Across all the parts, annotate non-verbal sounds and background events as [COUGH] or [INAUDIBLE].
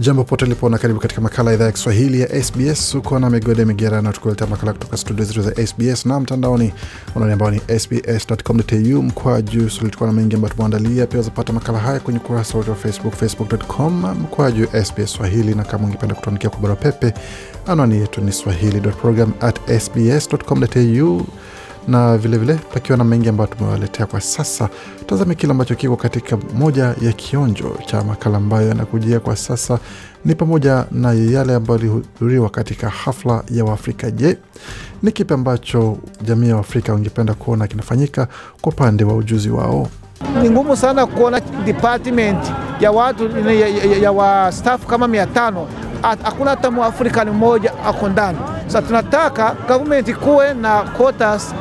Jambo pote lipo na karibu katika makala idhaa ya Kiswahili ya SBS. Uko na migode migerano, tukuletea makala kutoka studio zetu za SBS na mtandaoni unaoni ambao ni sbs.com.au mkwa juu sulitukuwa na mengi ambayo tumeandalia. Pia wazapata makala haya kwenye ukurasa wetu wa Facebook, facebook.com mkwa juu SBS Swahili, na kama ungependa kutuandikia kwa barua pepe, anwani yetu ni swahili.program@sbs.com.au na vilevile pakiwa na mengi ambayo tumewaletea kwa sasa. Tazame kile ambacho kiko katika moja ya kionjo cha makala ambayo yanakujia kwa sasa, ni pamoja na yale ambayo yalihudhuriwa katika hafla ya Waafrika. Je, ni kipi ambacho jamii ya Waafrika wangependa kuona kinafanyika kwa upande wa ujuzi wao? Ni ngumu sana kuona department ya watu ya, ya, ya staff kama mia tano hakuna hata mwafrikani mmoja ako ndani. Sasa tunataka government kuwe na quotas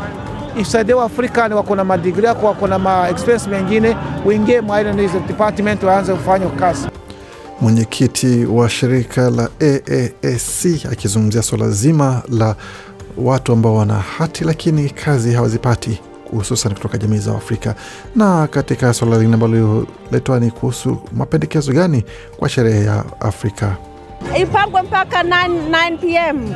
isaidie Waafrikani wako na madigri yako wako na ma experience mengine, uingie mwa hizo department waanze kufanya kazi. Mwenyekiti wa shirika la AAAC akizungumzia swala zima la watu ambao wana hati lakini kazi hawazipati hususan kutoka jamii za Afrika. Na katika swala lingine ambalo letwa ni kuhusu mapendekezo gani kwa sherehe ya Afrika ipangwe mpaka 9, 9 pm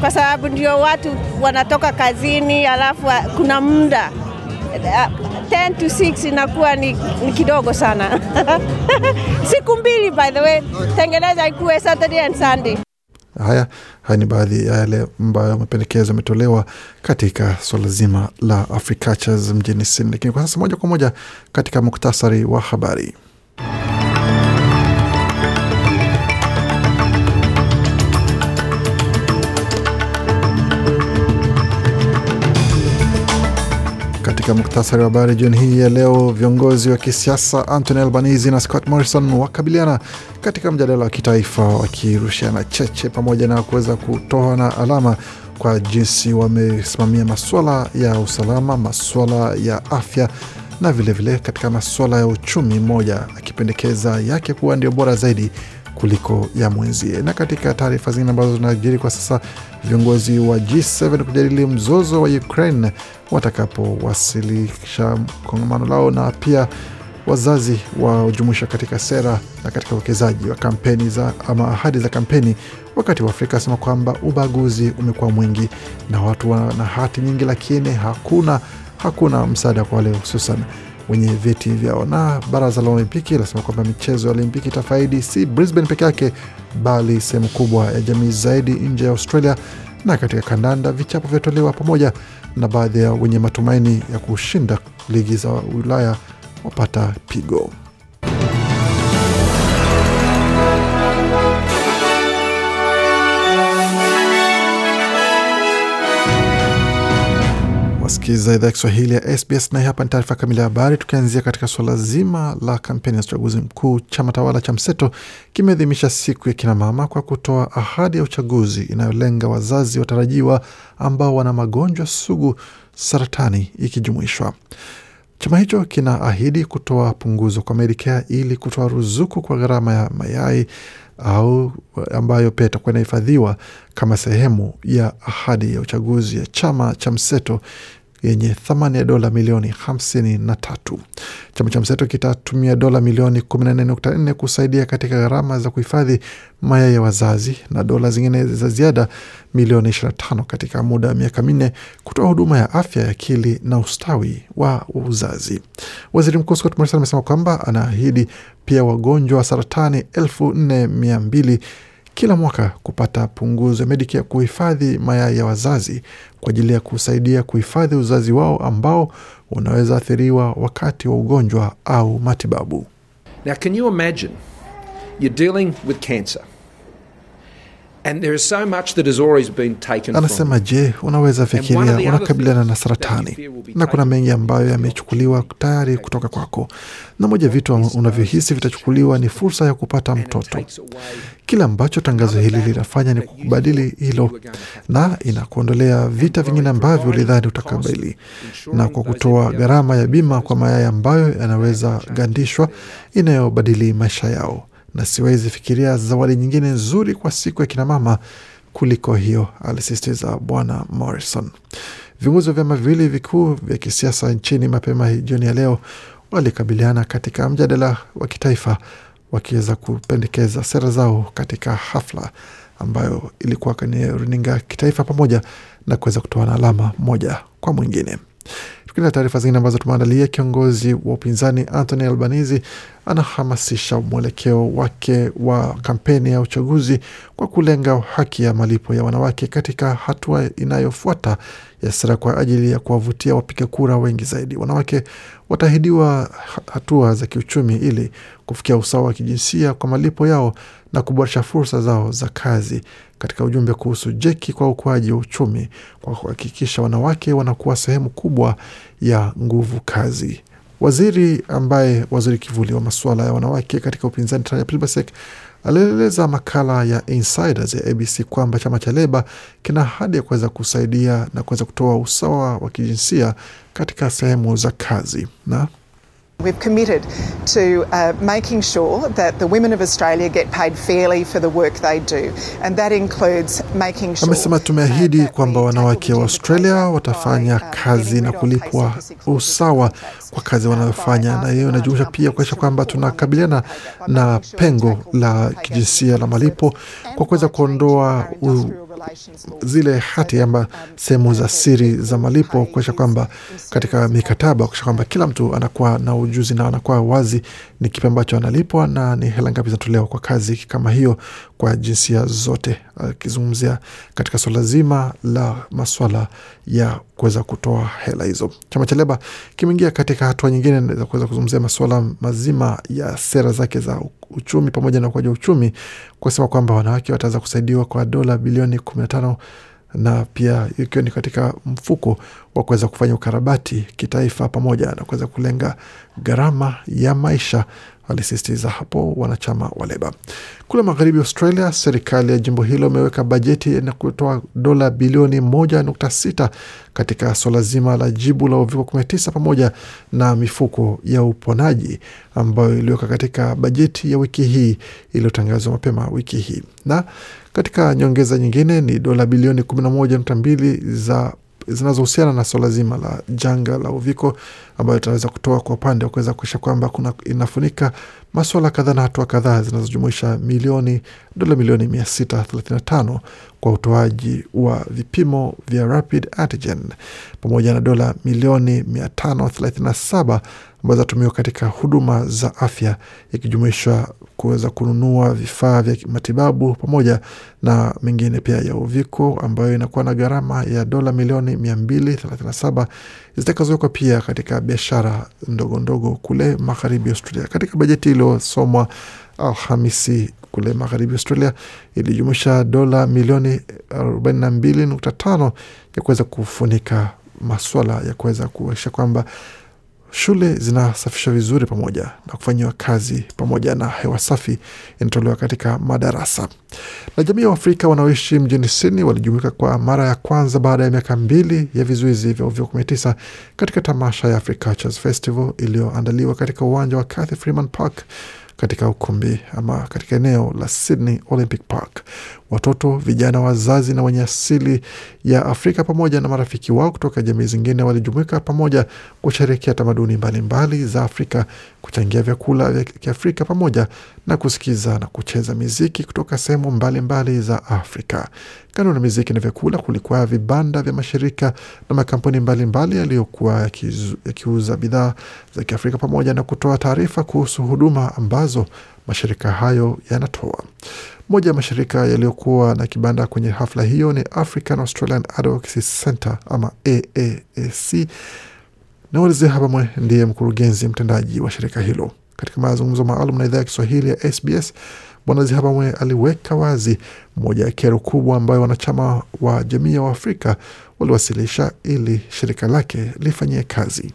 kwa sababu ndio watu wanatoka kazini, alafu kuna muda 10 to 6 inakuwa ni, ni kidogo sana [LAUGHS] siku mbili by the way, tengeneza ikuwe Saturday and Sunday. Haya, haya ni baadhi ya yale ambayo mapendekezo yametolewa katika suala zima la Africatures mjini Sydney. Lakini kwa sasa moja kwa moja katika muktasari wa habari. Katika muktasari wa habari jioni hii ya leo, viongozi wa kisiasa Anthony Albanese na Scott Morrison wakabiliana katika mjadala wa kitaifa wakirushiana cheche pamoja na kuweza kutoa na alama kwa jinsi wamesimamia masuala ya usalama, masuala ya afya na vilevile vile katika masuala ya uchumi, mmoja akipendekeza yake kuwa ndio bora zaidi kuliko ya mwenzie. Na katika taarifa zingine ambazo zinajiri kwa sasa, viongozi wa G7 kujadili mzozo wa Ukraine watakapowasilisha kongamano lao, na pia wazazi wajumuisha katika sera na katika uwekezaji wa kampeni za ama ahadi za kampeni, wakati wa Afrika asema kwamba ubaguzi umekuwa mwingi na watu wana hati nyingi, lakini hakuna hakuna msaada kwa wale hususan wenye vyeti vyao. Na baraza la Olimpiki linasema kwamba michezo ya Olimpiki itafaidi si Brisbane peke yake, bali sehemu kubwa ya jamii zaidi nje ya Australia. Na katika kandanda, vichapo vyatolewa pamoja na baadhi ya wenye matumaini ya kushinda ligi za Ulaya wapata pigo. Wasikiza idhaa ya Kiswahili ya SBS na hapa ni taarifa kamili ya habari. Tukianzia katika suala zima la kampeni ya uchaguzi mkuu, chama tawala cha Mseto kimeadhimisha siku ya kinamama kwa kutoa ahadi ya uchaguzi inayolenga wazazi watarajiwa ambao wana magonjwa sugu, saratani ikijumuishwa. Chama hicho kinaahidi kutoa punguzo kwa Medicare ili kutoa ruzuku kwa gharama ya mayai au ambayo pia itakuwa inahifadhiwa kama sehemu ya ahadi ya uchaguzi ya chama cha Mseto yenye thamani ya dola milioni hamsini na tatu. Chama cha Mseto kitatumia dola milioni 14.4 kusaidia katika gharama za kuhifadhi mayai ya wazazi na dola zingine za ziada milioni 25 katika muda wa miaka minne kutoa huduma ya afya ya akili na ustawi wa uzazi. Waziri Mkuu Scott Morrison amesema kwamba anaahidi pia wagonjwa wa saratani elfu nne mia mbili kila mwaka kupata punguzo ya Medicare kuhifadhi mayai ya wazazi kwa ajili ya kusaidia kuhifadhi uzazi wao ambao unaweza athiriwa wakati wa ugonjwa au matibabu. Now, can you imagine you're dealing with cancer And there is so much that has always been taken from Anasema, je, unaweza fikiria unakabiliana na saratani na kuna mengi ambayo yamechukuliwa tayari kutoka kwako, na moja vitu unavyohisi vitachukuliwa ni fursa ya kupata mtoto. Kile ambacho tangazo hili linafanya ni kukubadili hilo na inakuondolea vita vingine ambavyo ulidhani utakabili, na kwa kutoa gharama ya bima kwa mayai ambayo yanaweza gandishwa inayobadili maisha yao. Na siwezi fikiria zawadi nyingine nzuri kwa siku ya kinamama kuliko hiyo, alisisitiza Bwana Morrison. Viongozi wa vyama viwili vikuu vya kisiasa nchini mapema jioni ya leo walikabiliana katika mjadala wa kitaifa wakiweza kupendekeza sera zao katika hafla ambayo ilikuwa kwenye runinga kitaifa pamoja na kuweza kutoa na alama moja kwa mwingine. Tukienda taarifa zingine ambazo tumeandalia, kiongozi wa upinzani Anthony Albanese anahamasisha mwelekeo wake wa kampeni ya uchaguzi kwa kulenga haki ya malipo ya wanawake katika hatua inayofuata ya sera kwa ajili ya kuwavutia wapiga kura wengi zaidi. Wanawake wataahidiwa hatua za kiuchumi ili kufikia usawa wa kijinsia kwa malipo yao na kuboresha fursa zao za kazi katika ujumbe kuhusu jeki kwa ukuaji wa uchumi kwa kuhakikisha wanawake wanakuwa sehemu kubwa ya nguvu kazi. Waziri ambaye waziri kivuli wa masuala ya wanawake katika upinzani Tanya Plibersek alieleza makala ya Insiders ya ABC kwamba chama cha Leba kina ahadi ya kuweza kusaidia na kuweza kutoa usawa wa kijinsia katika sehemu za kazi na We've committed to uh, making sure that the women of Australia get paid fairly for the work they do, and that includes making sure. Amesema tumeahidi uh, kwamba wanawake wa Australia watafanya um, kazi na kulipwa usawa kwa kazi uh, wanayofanya, na hiyo inajumuisha pia kuakisha kwamba tunakabiliana na pengo la kijinsia la malipo kwa kuweza kuondoa u- zile hati ama sehemu za siri za malipo kuakisha kwamba katika mikataba kuakisha kwamba kila mtu anakuwa na ujuzi na anakuwa wazi ni kipi ambacho analipwa na ni hela ngapi zinatolewa kwa kazi kama hiyo kwa jinsia zote, akizungumzia katika swala zima la maswala ya kuweza kutoa hela hizo. Chama cha Leba kimeingia katika hatua nyingine za kuweza kuzungumzia masuala mazima ya sera zake za uchumi pamoja na ukuaji wa uchumi, kusema kwamba wanawake wataweza kusaidiwa kwa dola bilioni kumi na tano na pia ikiwa ni katika mfuko wa kuweza kufanya ukarabati kitaifa pamoja na kuweza kulenga gharama ya maisha, walisisitiza hapo wanachama wa Leba. Kule magharibi Australia, serikali ya jimbo hilo imeweka bajeti na kutoa dola bilioni moja nukta sita katika suala zima la jibu la uviko 19 pamoja na mifuko ya uponaji ambayo iliweka katika bajeti ya wiki hii iliyotangazwa mapema wiki hii na katika nyongeza nyingine ni dola bilioni 11.2 za zinazohusiana na swala zima la janga la uviko ambayo itaweza kutoa kwa upande wa kuweza kuisha kwamba kuna inafunika maswala kadhaa na hatua kadhaa zinazojumuisha milioni dola milioni 635 kwa utoaji wa vipimo vya rapid antigen pamoja na dola milioni 537 ambazo zinatumiwa katika huduma za afya ikijumuisha kuweza kununua vifaa vya matibabu pamoja na mengine pia ya uviko ambayo inakuwa na gharama ya dola milioni 237 zitakazowekwa pia katika biashara ndogo ndogo kule magharibi Australia. Katika bajeti iliyosomwa Alhamisi kule magharibi Australia ilijumuisha dola milioni 42.5 ya kuweza kufunika maswala ya kuweza kuakisha kwamba shule zinasafishwa vizuri pamoja na kufanyiwa kazi pamoja na hewa safi inatolewa katika madarasa. Na jamii ya Waafrika wanaoishi mjini Sydney walijumuika kwa mara ya kwanza baada ya miaka mbili ya vizuizi vya uviko 19 katika tamasha ya Africultures Festival iliyoandaliwa katika uwanja wa Cathy Freeman Park katika ukumbi ama katika eneo la Sydney Olympic Park. Watoto, vijana, wazazi na wenye asili ya Afrika pamoja na marafiki wao kutoka jamii zingine walijumuika pamoja kusherehekea tamaduni mbalimbali za Afrika, kuchangia vyakula vya Kiafrika pamoja na kusikiza na kucheza miziki kutoka sehemu mbalimbali za Afrika. Kando na miziki na vyakula, kulikuwa vibanda vya mashirika na makampuni mbalimbali yaliyokuwa yakiuza bidhaa za Kiafrika pamoja na kutoa taarifa kuhusu huduma ambazo mashirika hayo yanatoa. Moja ya mashirika yaliyokuwa na kibanda kwenye hafla hiyo ni African Australian Advocacy Center ama AAAC. Nawalize Habamwe ndiye mkurugenzi mtendaji wa shirika hilo. katika mazungumzo maalum na idhaa ya Kiswahili ya SBS, Bwana Zihabamwe aliweka wazi moja ya kero kubwa ambayo wanachama wa jamii ya Waafrika waliwasilisha ili shirika lake lifanyie kazi.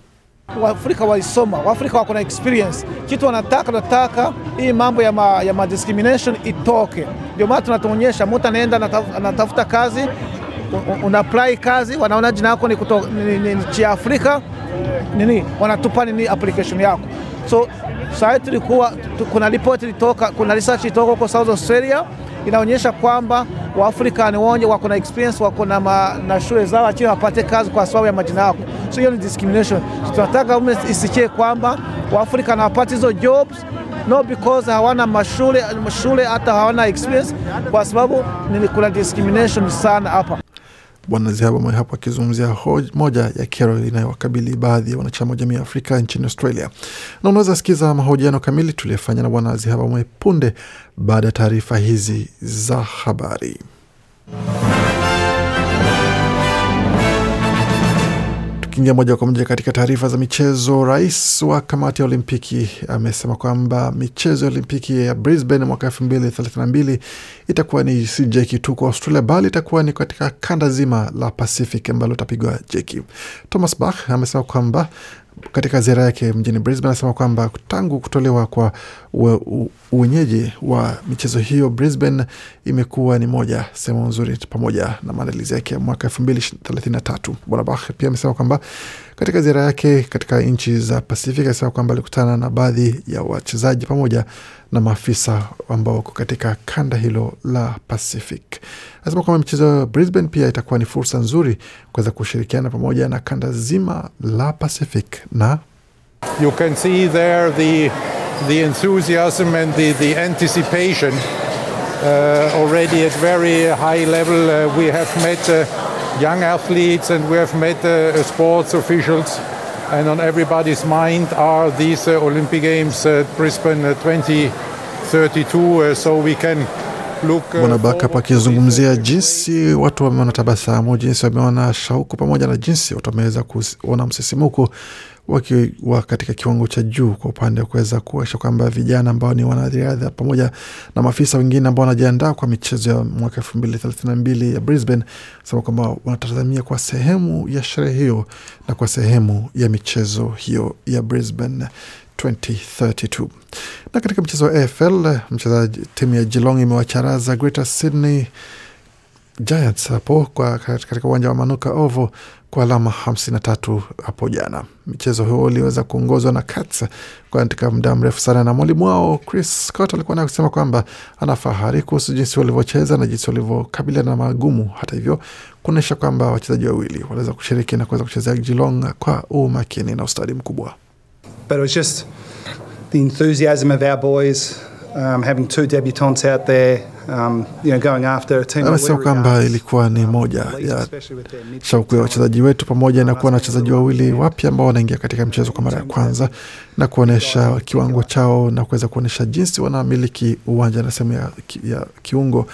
Waafrika walisoma, Waafrika wako na experience. Kitu wanataka nataka hii mambo ya, ma, ya ma discrimination itoke. Ndio maana tunatuonyesha mtu anaenda anatafuta kazi, un- una apply kazi, wanaona jina yako ni ni, ni, ni nchi ya Afrika nini, wanatupa nini application yako. So sasa tulikuwa tu- kuna report ilitoka, kuna research ilitoka huko South Australia inaonyesha kwamba Waafrika ni wonje wako na experience wako na, shule zao lakini wapate kazi kwa sababu ya majina yako. So hiyo ni discrimination. Tunataka ume isikie kwamba Waafrika na wapate hizo jobs no because hawana mashule shule, hata hawana experience, kwa sababu kuna discrimination sana hapa. Bwana Zihabamwe hapo akizungumzia moja ya kero inayowakabili baadhi ya wanachama wa jamii ya Afrika nchini Australia. Na unaweza sikiza mahojiano kamili tuliyofanya na Bwana Zihabamwe punde baada ya taarifa hizi za habari. Tukiingia moja kwa moja katika taarifa za michezo, rais wa kamati ya Olimpiki amesema kwamba michezo ya Olimpiki ya Brisbane mwaka elfu mbili thelathini na mbili itakuwa ni si jeki tu kwa Australia, bali itakuwa ni katika kanda zima la Pacific ambalo itapigwa jeki. Thomas Bach amesema kwamba katika ziara yake mjini Brisbane anasema kwamba tangu kutolewa kwa uwenyeji wa michezo hiyo, Brisbane imekuwa ni moja sehemu nzuri, pamoja na maandalizi yake ya mwaka elfu mbili thelathini na tatu. Bwana Bach pia amesema kwamba katika ziara yake katika nchi za Pacific anasema kwamba alikutana na baadhi ya wachezaji pamoja na maafisa ambao wako katika kanda hilo la Pacific. Anasema kwamba michezo ya Brisbane pia itakuwa ni fursa nzuri kuweza kushirikiana pamoja na kanda zima la Pacific na You can see there the, the enthusiasm and the, the anticipation uh, already at very high level. Uh, we have met uh, young athletes and we have met uh, sports officials, and on everybody's mind are these uh, Olympic Games at Brisbane uh, 2032, uh, so we can look. Uh, Bwana this, uh, akizungumzia jinsi watu wameona tabasamu, jinsi wameona shauku, pamoja na jinsi watu wameweza kuona msisimuko wakiwa katika kiwango cha juu kwa upande wa kuweza kuonyesha kwamba vijana ambao ni wanariadha pamoja na maafisa wengine ambao wanajiandaa kwa michezo ya mwaka elfu mbili thelathini na mbili ya Brisbane sema kwamba wanatazamia kwa sehemu ya sherehe hiyo na kwa sehemu ya michezo hiyo ya Brisbane 2032. Na katika mchezo wa AFL mchezaji timu ya Geelong imewacharaza Greater Sydney Giants hapo kwa katika uwanja wa Manuka Oval kwa alama 53 hapo jana. Mchezo huo uliweza kuongozwa na Cats katika muda mrefu sana, na mwalimu wao Chris Scott alikuwa naye kusema kwamba ana fahari kuhusu jinsi walivyocheza na jinsi walivyokabiliana na magumu. Hata hivyo, kuonyesha kwamba wachezaji wawili waliweza kushiriki na kuweza kuchezea Geelong kwa umakini na ustadi mkubwa. But it was just the enthusiasm of our boys, um, having two debutantes out there, um, you know, going after a team. Anasema kwamba ilikuwa ni um, moja ya shauku ya wachezaji wetu pamoja na kuwa na wachezaji wawili wapya ambao wanaingia katika mchezo kwa mara ya kwanza na kuonyesha kiwango chao na kuweza kuonyesha jinsi wanamiliki uwanja na sehemu ya, ya kiungo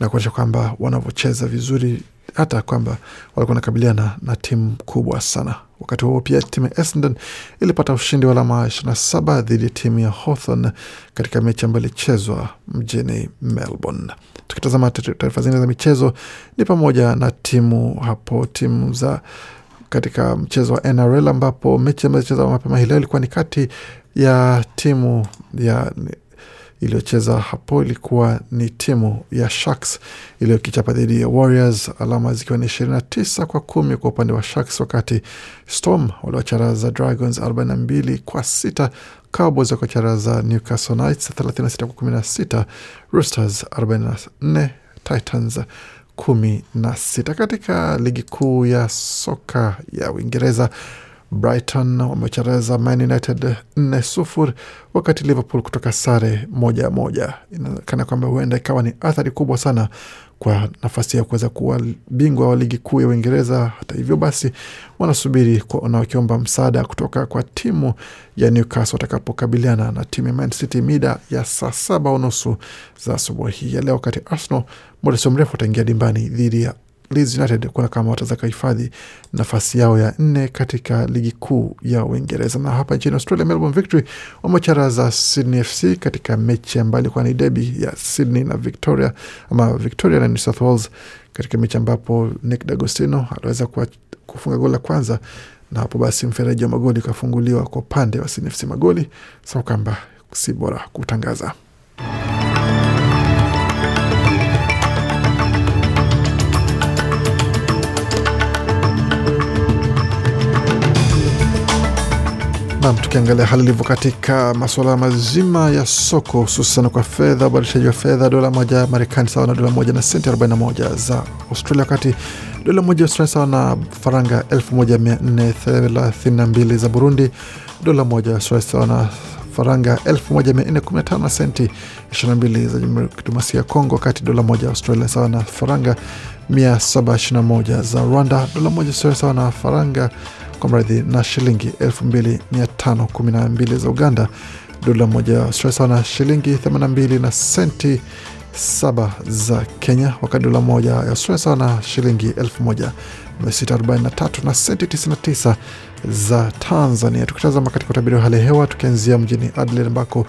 na kuonyesha kwamba wanavyocheza vizuri hata kwamba walikuwa wanakabiliana na timu kubwa sana. Wakati huo pia timu ya Essendon ilipata ushindi wa alama 27 dhidi ya timu ya Hawthorn katika mechi ambayo ilichezwa mjini Melbourne. Tukitazama taarifa zingine za michezo ni pamoja na timu hapo timu za katika mchezo wa NRL ambapo mechi ambayo ilichezwa mapema hii leo ilikuwa ni kati ya timu ya iliyocheza hapo ilikuwa ni timu ya Sharks iliyokichapa dhidi ya Warriors, alama zikiwa ni 29 kwa kumi kwa upande wa Sharks, wakati Storm waliwacharaza Dragons 42 kwa sita, Cowboys wakacharaza Newcastle Knights 36 kwa 16, Roosters 44, Titans kumi na sita. Katika ligi kuu ya soka ya Uingereza Brighton wamecharaza Man United nne sufuri wakati Liverpool kutoka sare moja moja. Inaonekana kwamba huenda ikawa ni athari kubwa sana kwa nafasi ya kuweza kuwa bingwa wa ligi kuu ya Uingereza. Hata hivyo basi, wanasubiri na wakiomba msaada kutoka kwa timu ya Newcastle watakapokabiliana na timu ya Man City mida ya saa saba unusu za asubuhi ya leo, wakati Arsenal muda sio mrefu wataingia dimbani dhidi ya Leeds United kuona kama wataweza kuhifadhi nafasi yao ya nne katika ligi kuu ya Uingereza. Na hapa nchini Australia, Melbourne Victory wamecharaza Sydney FC katika mechi ambayo ilikuwa ni debi ya Sydney na Victoria ama Victoria na New South Wales, katika mechi ambapo Nick D'Agostino aliweza kufunga goli la kwanza na hapo basi mfereji wa magoli ukafunguliwa kwa upande wa Sydney FC. Magoli sawa kwamba si bora kutangaza. Nam, tukiangalia hali ilivyo katika masuala mazima ya soko, hususan kwa fedha, ubadilishaji wa fedha, dola moja ya Marekani sawa na dola moja na senti 41 za Australia, wakati dola moja ya Australia sawa na faranga 1432 za Burundi, dola moja ya Australia sawa na faranga 1415 na senti 22 za Jamhuri ya Kidemokrasia ya Kongo, wakati dola moja ya Australia sawa na faranga 721 za Rwanda, dola moja ya Australia sawa na faranga kwa mradhi na shilingi 2512 za Uganda, dola moja ya sawa na shilingi 82 na senti saba za Kenya, wakati dola moja ya Australia sawa na shilingi 1643 na senti 99 za Tanzania. Tukitazama katika utabiri wa hali ya hewa, tukianzia mjini Adelaide ambako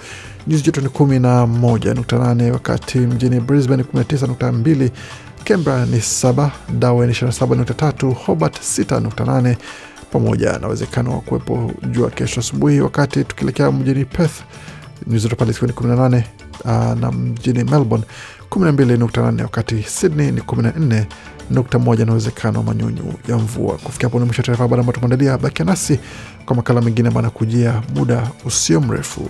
nyuzi joto ni 11.8, wakati mjini Brisbane 19.2, Canberra ni 7, Darwin 27.3, Hobart 6.8 pamoja na uwezekano wa kuwepo jua kesho asubuhi, wakati tukielekea mjini Perth nyuzi joto pale zikiwa ni 18 uh, na mjini Melbourne 12.8, wakati Sydney ni 14.1 na uwezekano wa manyunyu ya mvua. Kufikia hapo ni mwisho wa taarifa habari ambayo tumeandalia. Bakia nasi kwa makala mengine ambayo anakujia muda usio mrefu.